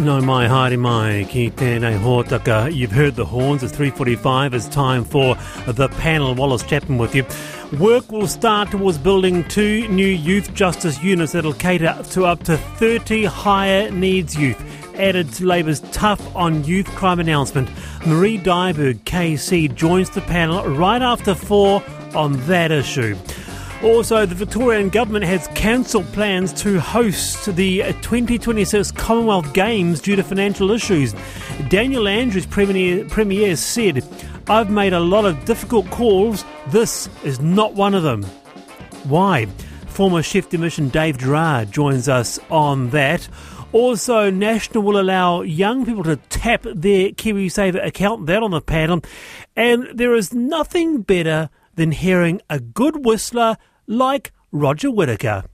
No mai haere mai ki tēnei hōtaka. You've heard the horns. It's 3.45. It's time for the panel. Wallace Chapman with you. Work will start towards building two new youth justice units that'll cater to up to 30 higher needs youth. Added to Labour's tough on youth crime announcement. Marie Dyhrberg, KC, joins the panel right after four on that issue. Also, the Victorian government has cancelled plans to host the 2026 Commonwealth Games due to financial issues. Daniel Andrews, Premier, Premier said, I've made a lot of difficult calls. This is not one of them. Why? Former Chef de Mission Dave Gerrard joins us on that. Also, National will allow young people to tap their KiwiSaver account. That on the panel. And there is nothing better than hearing a good whistler like Roger Whittaker.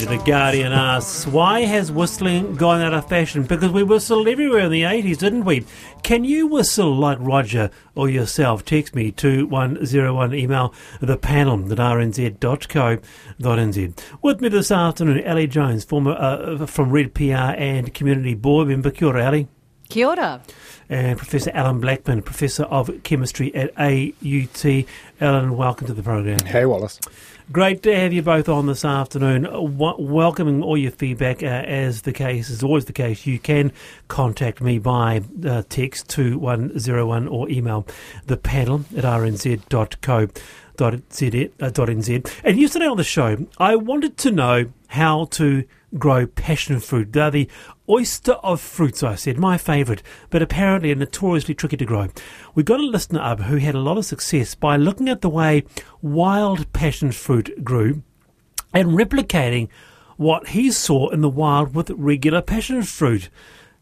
Indeed, The Guardian asks, why has whistling gone out of fashion? Because we whistled everywhere in the 80s, didn't we? Can you whistle like Roger or yourself? Text me 2101, email the panel at rnz.co.nz. With me this afternoon, Ali Jones, former uh, from Red PR and Community Board member. Kia ora, Ali. Kia ora. And Professor Allan Blackman, Professor of Chemistry at AUT. Allan, welcome to the program. Hey, Wallace. Great to have you both on this afternoon. W- welcoming all your feedback, uh, as the case is always the case. You can contact me by uh, text 2101 or email the panel at rnz.co.nz. Uh, and yesterday on the show, I wanted to know how to grow passion fruit. They're the oyster of fruits, I said, my favourite, but apparently notoriously tricky to grow. We got a listener up who had a lot of success by looking at the way wild passion fruit grew and replicating what he saw in the wild with regular passion fruit.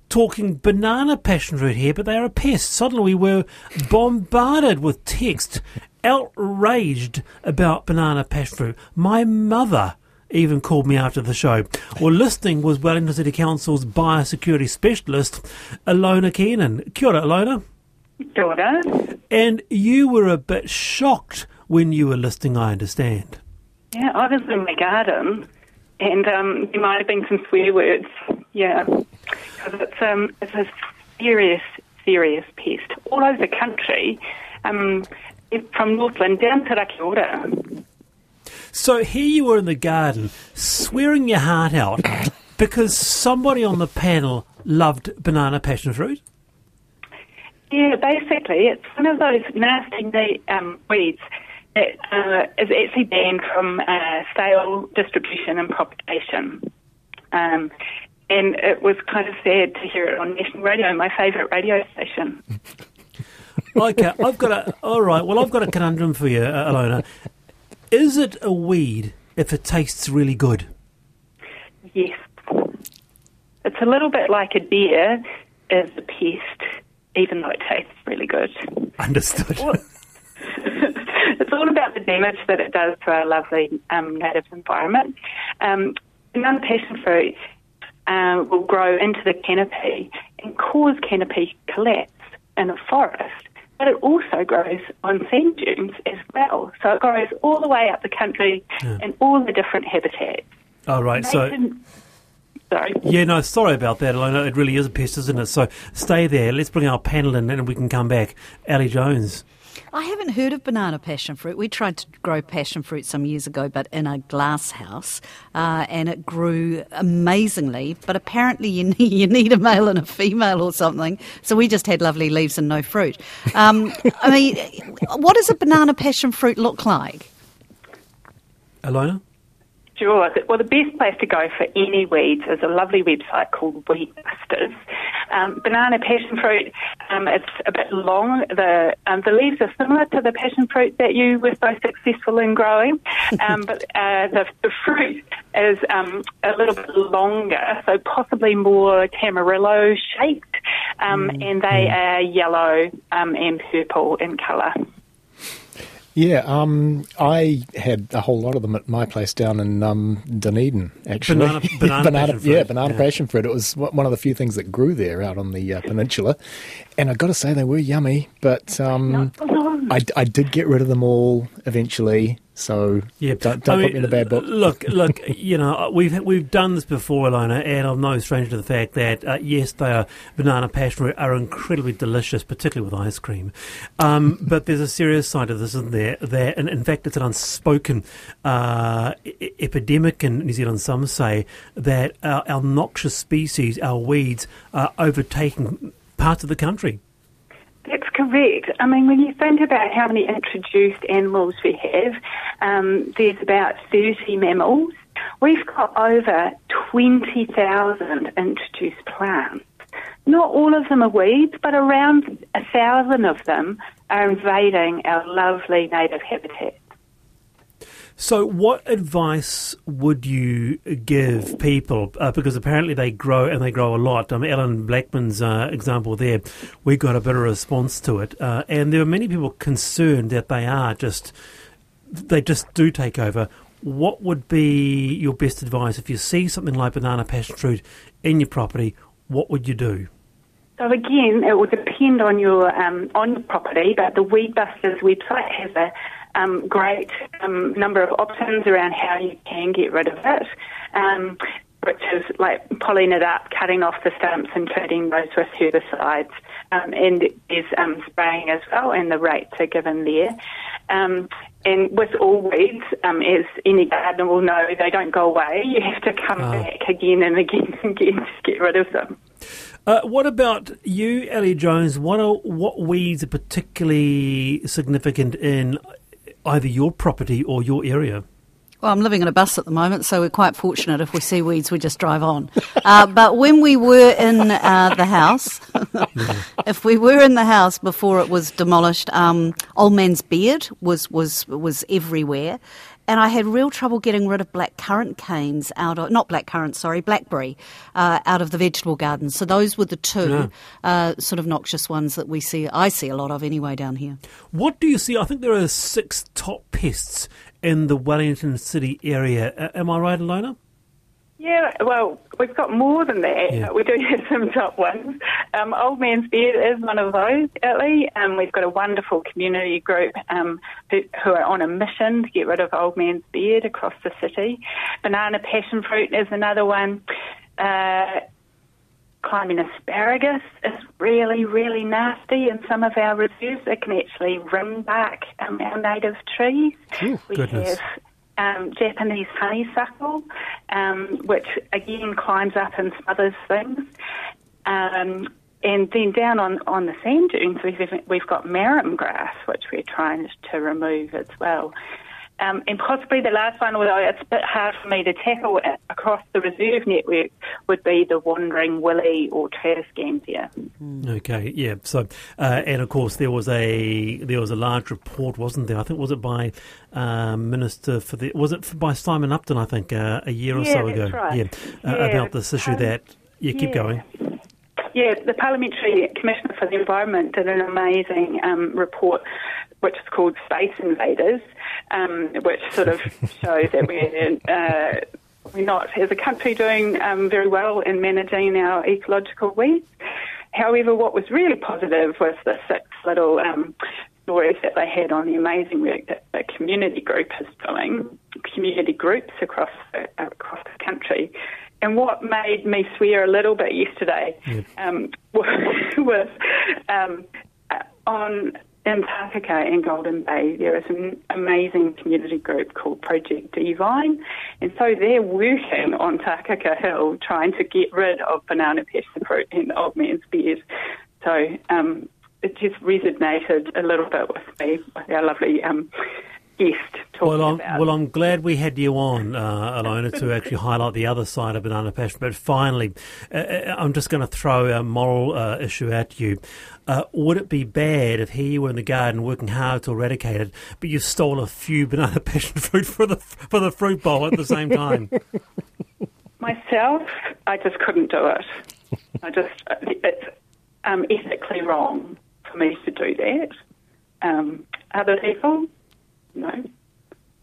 Talking banana passion fruit here, but they are a pest. Suddenly we were bombarded with text, outraged about banana passion fruit. My mother even called me after the show. Well, listening was Wellington City Council's biosecurity specialist, Alona Keenan. Kia ora, Alona. Kia ora. And you were a bit shocked when you were listening, I understand. Yeah, I was in my garden, and um, there might have been some swear words. Yeah, because it's um, it's a serious, serious pest all over the country, um, from Northland down to Rakiura. So here you were in the garden, swearing your heart out because somebody on the panel loved banana passion fruit. Yeah, basically, it's one of those nasty um, weeds that uh, is actually banned from uh, sale, distribution, and propagation. Um, and it was kind of sad to hear it on national radio, my favourite radio station. okay, I've got a. All right, well, I've got a conundrum for you, uh, Alona. Is it a weed if it tastes really good? Yes. It's a little bit like a deer is a pest, even though it tastes really good. Understood. it's all about the damage that it does to our lovely um, native environment. Um, banana passion fruit uh, will grow into the canopy and cause canopy collapse in a forest but it also grows on sand dunes as well. So it grows all the way up the country yeah. in all the different habitats. Oh, right. So. Sorry. Yeah, no, sorry about that, Alona. It really is a pest, isn't it? So stay there. Let's bring our panel in and we can come back. Ali Jones. I haven't heard of banana passion fruit. We tried to grow passion fruit some years ago, but in a glass house, uh, and it grew amazingly. But apparently, you need, you need a male and a female or something. So we just had lovely leaves and no fruit. Um, I mean, what does a banana passion fruit look like? Alona? Sure. Well, the best place to go for any weeds is a lovely website called Weedbusters. Um, banana passion fruit, um, it's a bit long. The um, the leaves are similar to the passion fruit that you were so successful in growing, um, but uh, the, the, fruit is um, a little bit longer, so possibly more tamarillo shaped, um, mm. and they are yellow and purple in colour. Yeah, um, I had a whole lot of them at my place down in um, Dunedin, actually. Banana, banana, banana passion fruit. yeah, banana Yeah. passion fruit. It was one one of the few things that grew there out on the uh, peninsula, and I got to say they were yummy. But um, I, I did get rid of them all eventually. So Yeah, don't, don't I put mean, me in a bad book. Look, look, you know, we've we've done this before, Ilona, and I'm no stranger to the fact that uh, yes, they are banana passion fruit are incredibly delicious, particularly with ice cream. Um, but there's a serious side of this, isn't there? That, and in fact, it's an unspoken uh, e- epidemic in New Zealand. Some say that our, our noxious species, our weeds, are overtaking parts of the country. That's correct. I mean, when you think about how many introduced animals we have, um, there's about 30 mammals. We've got over 20,000 introduced plants. Not all of them are weeds, but around a thousand of them are invading our lovely native habitat. So, what advice would you give people? Uh, because apparently they grow and they grow a lot. Um, Allan Blackman's uh, example there, we got a bit of response to it, uh, and there are many people concerned that they are just they just do take over. What would be your best advice if you see something like banana passion fruit in your property? What would you do? So again, it will depend on your um, on your property, but the Weedbusters website has a um, great um, number of options around how you can get rid of it, um, which is like pulling it up, cutting off the stumps, and treating those with herbicides, um, and there's um, spraying as well, and the rates are given there. Um, and with all weeds, um, as any gardener will know, they don't go away. You have to come Ah. back again and again and again to get rid of them. Uh, what about you, Ali Jones? What are what weeds are particularly significant in either your property or your area? Well, I'm living in a bus at the moment, so we're quite fortunate. If we see weeds, we just drive on. Uh, but when we were in uh, the house, if we were in the house before it was demolished, um, Old Man's Beard was, was, was everywhere. And I had real trouble getting rid of black currant canes out of, not black currant, sorry, blackberry, uh, out of the vegetable gardens. So those were the two Yeah. uh, sort of noxious ones that we see, I see a lot of anyway down here. What do you see? I think there are six top pests in the Wellington City area. Am I right, Alona? Yeah, well, we've got more than that. Yeah. We do have some top ones. Um, Old Man's Beard is one of those, Ali. Um, we've got a wonderful community group um, who, who are on a mission to get rid of Old Man's Beard across the city. Banana passion fruit is another one. Uh, climbing asparagus is really, really nasty in some of our reserves. It can actually ring back um, our native trees. Ooh, we goodness. have um, Japanese honeysuckle, um, which again climbs up and smothers things. Um, and then down on, on the sand dunes, we've, we've got marram grass, which we're trying to remove as well. Um, and possibly the last one, although it's a bit hard for me to tackle across the reserve network, would be the wandering willy or Tradescantia. Okay, yeah. So, uh, and of course, there was a there was a large report, wasn't there? I think was it by um, Minister for the was it by Simon Upton? I think uh, a year or Yeah, so ago. right. Yeah, uh, Yeah, about this issue um, that. Yeah, keep yeah. going. Yeah, the Parliamentary Commissioner for the Environment did an amazing um, report, which is called Space Invaders, um, which sort of shows that we're uh, we're not, as a country, doing um, very well in managing our ecological weeds. However, what was really positive was the six little um, stories that they had on the amazing work that the community group is doing, community groups across the, across the country. And what made me swear a little bit yesterday um, was um, on in Takaka and Golden Bay, there is an amazing community group called Project De-Vine, and so they're working on Takaka Hill trying to get rid of banana passion fruit and old man's beard. So um, it just resonated a little bit with me, with our lovely um, guest talking Well, I'm, about. well, I'm glad we had you on, uh, Alona, to actually highlight the other side of banana passion. But finally, uh, uh, I'm just going to throw a moral uh, issue at you. Uh, would it be bad if here you were in the garden working hard to eradicate it, but you stole a few banana passion fruit for the for the fruit bowl at the same time? Myself, I just couldn't do it. I just, it's um, ethically wrong for me to do that. Um, other people, no.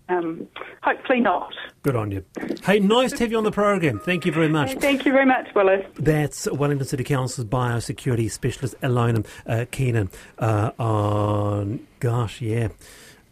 Um, hopefully not. Good on you. Hey, nice to have you on the program. Thank you very much. Thank you very much, Wallace. That's Wellington City Council's biosecurity specialist, Elona uh, Keenan, uh, on, gosh, yeah,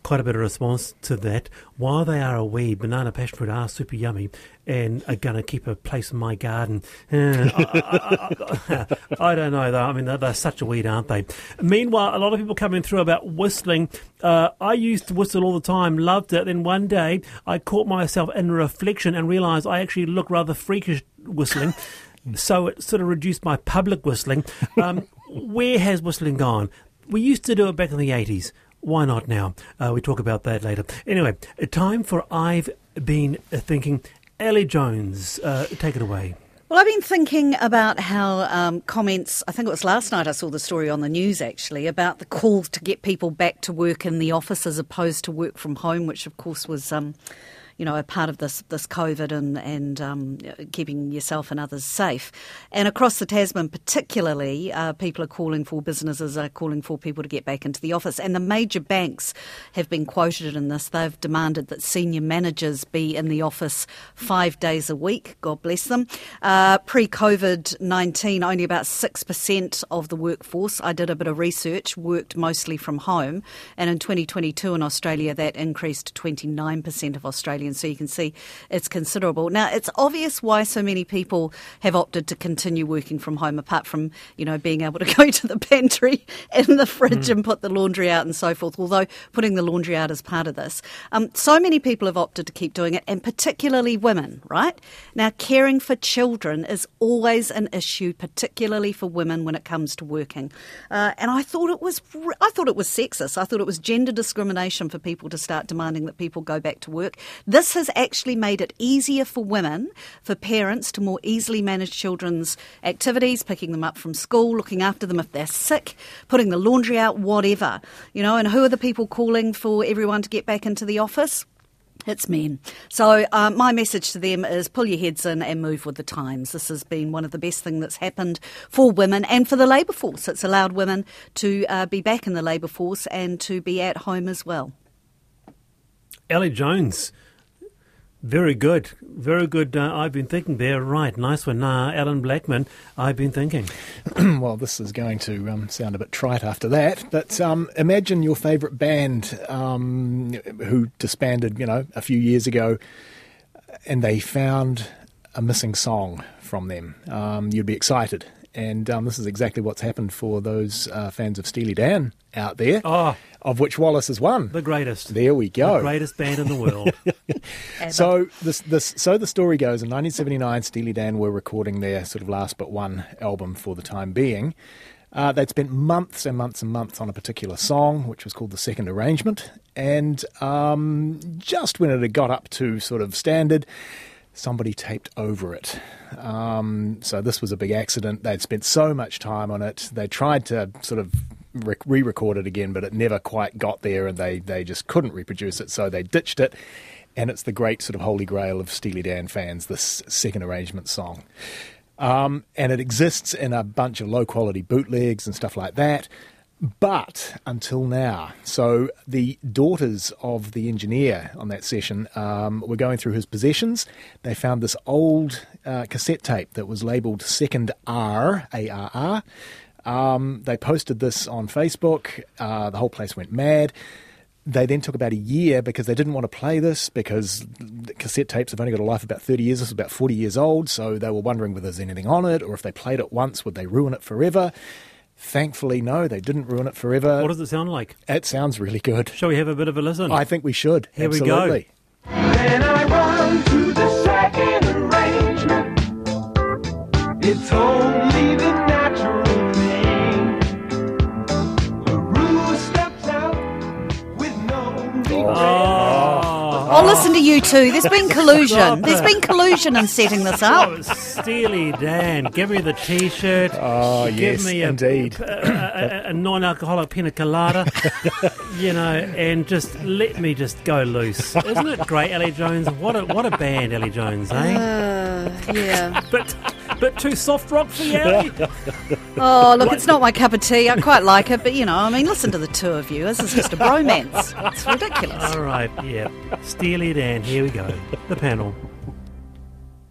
quite a bit of response to that. While they are a wee, banana passion fruit are super yummy and are going to keep a place in my garden. Uh, I, I, I, I, don't know, though. I mean, they're, they're, such a weed, aren't they? Meanwhile, a lot of people coming through about whistling. Uh, I used to whistle all the time, loved it. Then one day, I caught myself in reflection and realised I actually look rather freakish whistling. so it sort of reduced my public whistling. Um, where has whistling gone? We used to do it back in the 80s. Why not now? Uh, we talk about that later. Anyway, time for I've been thinking. Ali Jones, uh, take it away. Well, I've been thinking about how um, comments, I think it was last night I saw the story on the news actually, about the call to get people back to work in the office as opposed to work from home, which of course was. Um, you know, a part of this this COVID and and um, keeping yourself and others safe. And across the Tasman, particularly, uh, people are calling for businesses are calling for people to get back into the office. And the major banks have been quoted in this. They've demanded that senior managers be in the office five days a week. God bless them. Uh, Pre COVID nineteen, only about six percent of the workforce. I did a bit of research. Worked mostly from home, and in 2022 in Australia, that increased to 29 percent of Australians so you can see it's considerable. Now, it's obvious why so many people have opted to continue working from home, apart from, you know, being able to go to the pantry and the fridge mm. and put the laundry out and so forth, although putting the laundry out is part of this. Um, so many people have opted to keep doing it, and particularly women, right? Now, caring for children is always an issue, particularly for women when it comes to working. Uh, and I thought it was, I thought it was sexist. I thought it was gender discrimination for people to start demanding that people go back to work. This has actually made it easier for women, for parents to more easily manage children's activities, picking them up from school, looking after them if they're sick, putting the laundry out, whatever. You know, and who are the people calling for everyone to get back into the office? It's men. So uh, my message to them is pull your heads in and move with the times. This has been one of the best things that's happened for women and for the labour force. It's allowed women to uh, be back in the labour force and to be at home as well. Ali Jones very good. Very good. Uh, I've been thinking there. Right. Nice one. Uh, Allan Blackman, I've been thinking. well, this is going to um, sound a bit trite after that, but um, imagine your favourite band um, who disbanded, you know, a few years ago and they found a missing song from them. Um, you'd be excited. And um, this is exactly what's happened for those uh, fans of Steely Dan out there. Oh of which Wallace is one. The greatest. There we go. The greatest band in the world. so this, this, so the story goes. In 1979, Steely Dan were recording their sort of last but one album for the time being. Uh, they'd spent months and months and months on a particular song, which was called the second arrangement. And um, just when it had got up to sort of standard, somebody taped over it. Um, so this was a big accident. They'd spent so much time on it. They tried to sort of re-record it again, but it never quite got there, and they they just couldn't reproduce it, so they ditched it. And it's the great sort of holy grail of Steely Dan fans, this second arrangement song. Um, and it exists in a bunch of low quality bootlegs and stuff like that. But until now, so the daughters of the engineer on that session um, were going through his possessions. They found this old uh, cassette tape that was labelled Second R, A R R, um, they posted this on Facebook. Uh, the whole place went mad. They then took about a year because they didn't want to play this because cassette tapes have only got a life about 30 years. This was about 40 years old, so they were wondering whether there's anything on it or if they played it once, would they ruin it forever? Thankfully, no, they didn't ruin it forever. What does it sound like? It sounds really good. Shall we have a bit of a listen? I think we should. Here Absolutely. we go. It's only the I'll listen to U2. There's been collusion. There's been collusion in setting this up. Oh, Steely Dan, give me the T-shirt. Oh give yes, me a, indeed. A, a, a, non-alcoholic pina colada, you know, and just let me just go loose. Isn't it great, Ali Jones? What a what a band, Ali Jones, eh? Uh, yeah. but Bit too soft rock for you, eh? Ali? Oh, look, it's not my cup of tea. I quite like it, but you know, I mean, listen to the two of you. This is just a bromance. It's ridiculous. All right, yeah. Steely Dan, here we go. The panel.